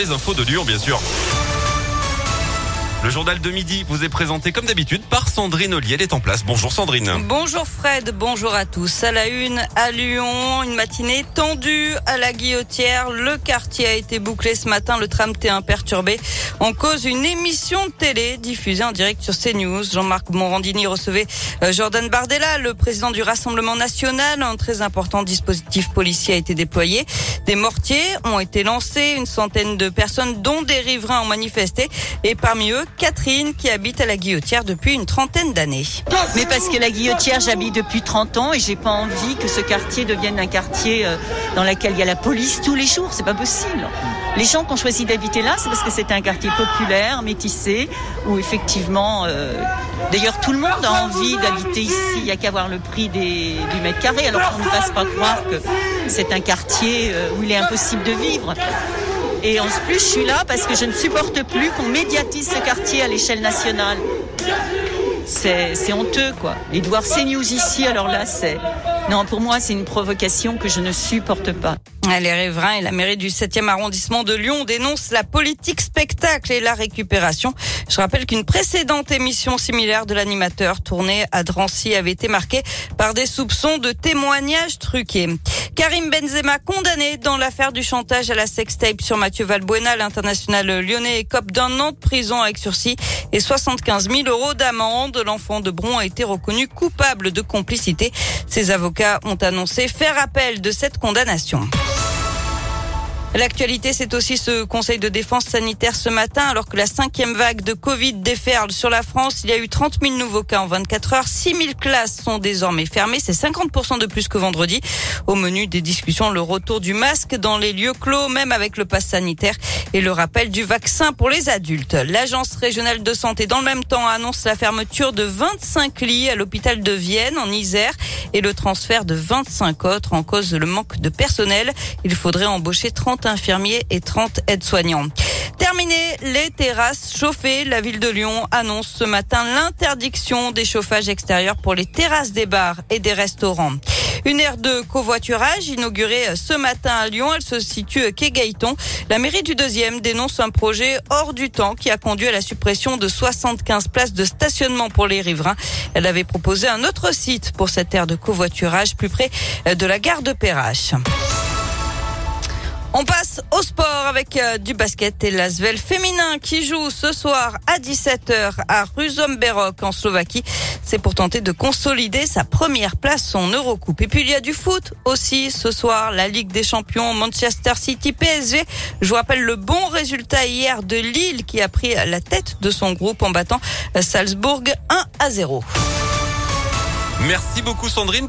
Les infos de Lyon, bien sûr. Le journal de midi vous est présenté comme d'habitude par Sandrine Ollier. Elle est en place. Bonjour Sandrine. Bonjour Fred, bonjour à tous. À la une, à Lyon, une matinée tendue à la guillotière. Le quartier a été bouclé ce matin, le tram T1 perturbé. En cause, une émission de télé diffusée en direct sur CNews. Jean-Marc Morandini recevait euh, Jordan Bardella, le président du Rassemblement national. Un très important dispositif policier a été déployé. Des mortiers ont été lancés. Une centaine de personnes, dont des riverains, ont manifesté. Et parmi eux, Catherine qui habite à la Guillotière depuis une trentaine d'années. Mais parce que la Guillotière, j'habite depuis 30 ans et j'ai pas envie que ce quartier devienne un quartier euh, dans lequel il y a la police tous les jours. C'est pas possible. Les gens qui ont choisi d'habiter là, c'est parce que c'est un quartier populaire, métissé, où effectivement, euh, d'ailleurs tout le monde a envie d'habiter ici. Il n'y a qu'à voir le prix des, du mètre carré. Alors qu'on ne fasse pas croire que c'est un quartier euh, où il est impossible de vivre. Et en plus, je suis là parce que je ne supporte plus qu'on médiatise ce quartier à l'échelle nationale. C'est honteux, quoi. Et de voir CNews ici, alors là, c'est... Non, pour moi, c'est une provocation que je ne supporte pas. Les riverains et la mairie du 7e arrondissement de Lyon dénoncent la politique spectacle et la récupération. Je rappelle qu'une précédente émission similaire de l'animateur tournée à Drancy avait été marquée par des soupçons de témoignages truqués. Karim Benzema condamné dans l'affaire du chantage à la sextape sur Mathieu Valbuena, l'international lyonnais écope d'un an de prison avec sursis et 75 000 euros d'amende. L'enfant de Bron a été reconnu coupable de complicité. Ses avocats ont annoncé faire appel de cette condamnation. L'actualité, c'est aussi ce conseil de défense sanitaire ce matin, alors que la cinquième vague de Covid déferle sur la France. Il y a eu 30 000 nouveaux cas en 24 heures. 6 000 classes sont désormais fermées. C'est 50% de plus que vendredi. Au menu des discussions, le retour du masque dans les lieux clos, même avec le pass sanitaire et le rappel du vaccin pour les adultes. L'agence régionale de santé, dans le même temps, annonce la fermeture de 25 lits à l'hôpital de Vienne, en Isère, et le transfert de 25 autres en cause le manque de personnel. Il faudrait embaucher 30 infirmiers et 30 aides-soignants. Terminé les terrasses chauffées. La ville de Lyon annonce ce matin l'interdiction des chauffages extérieurs pour les terrasses des bars et des restaurants. Une aire de covoiturage inaugurée ce matin à Lyon. Elle se situe quai Gaëton. La mairie du deuxième dénonce un projet hors du temps qui a conduit à la suppression de 75 places de stationnement pour les riverains. Elle avait proposé un autre site pour cette aire de covoiturage plus près de la gare de Perrache. On passe au sport avec euh, du basket et l'Asvel féminin qui joue ce soir à 17h à Ruzomberok en Slovaquie. C'est pour tenter de consolider sa première place en Eurocoupe. Et puis il y a du foot aussi ce soir, la Ligue des Champions Manchester City PSG. Je vous rappelle le bon résultat hier de Lille qui a pris la tête de son groupe en battant Salzbourg 1 à 0. Merci beaucoup Sandrine.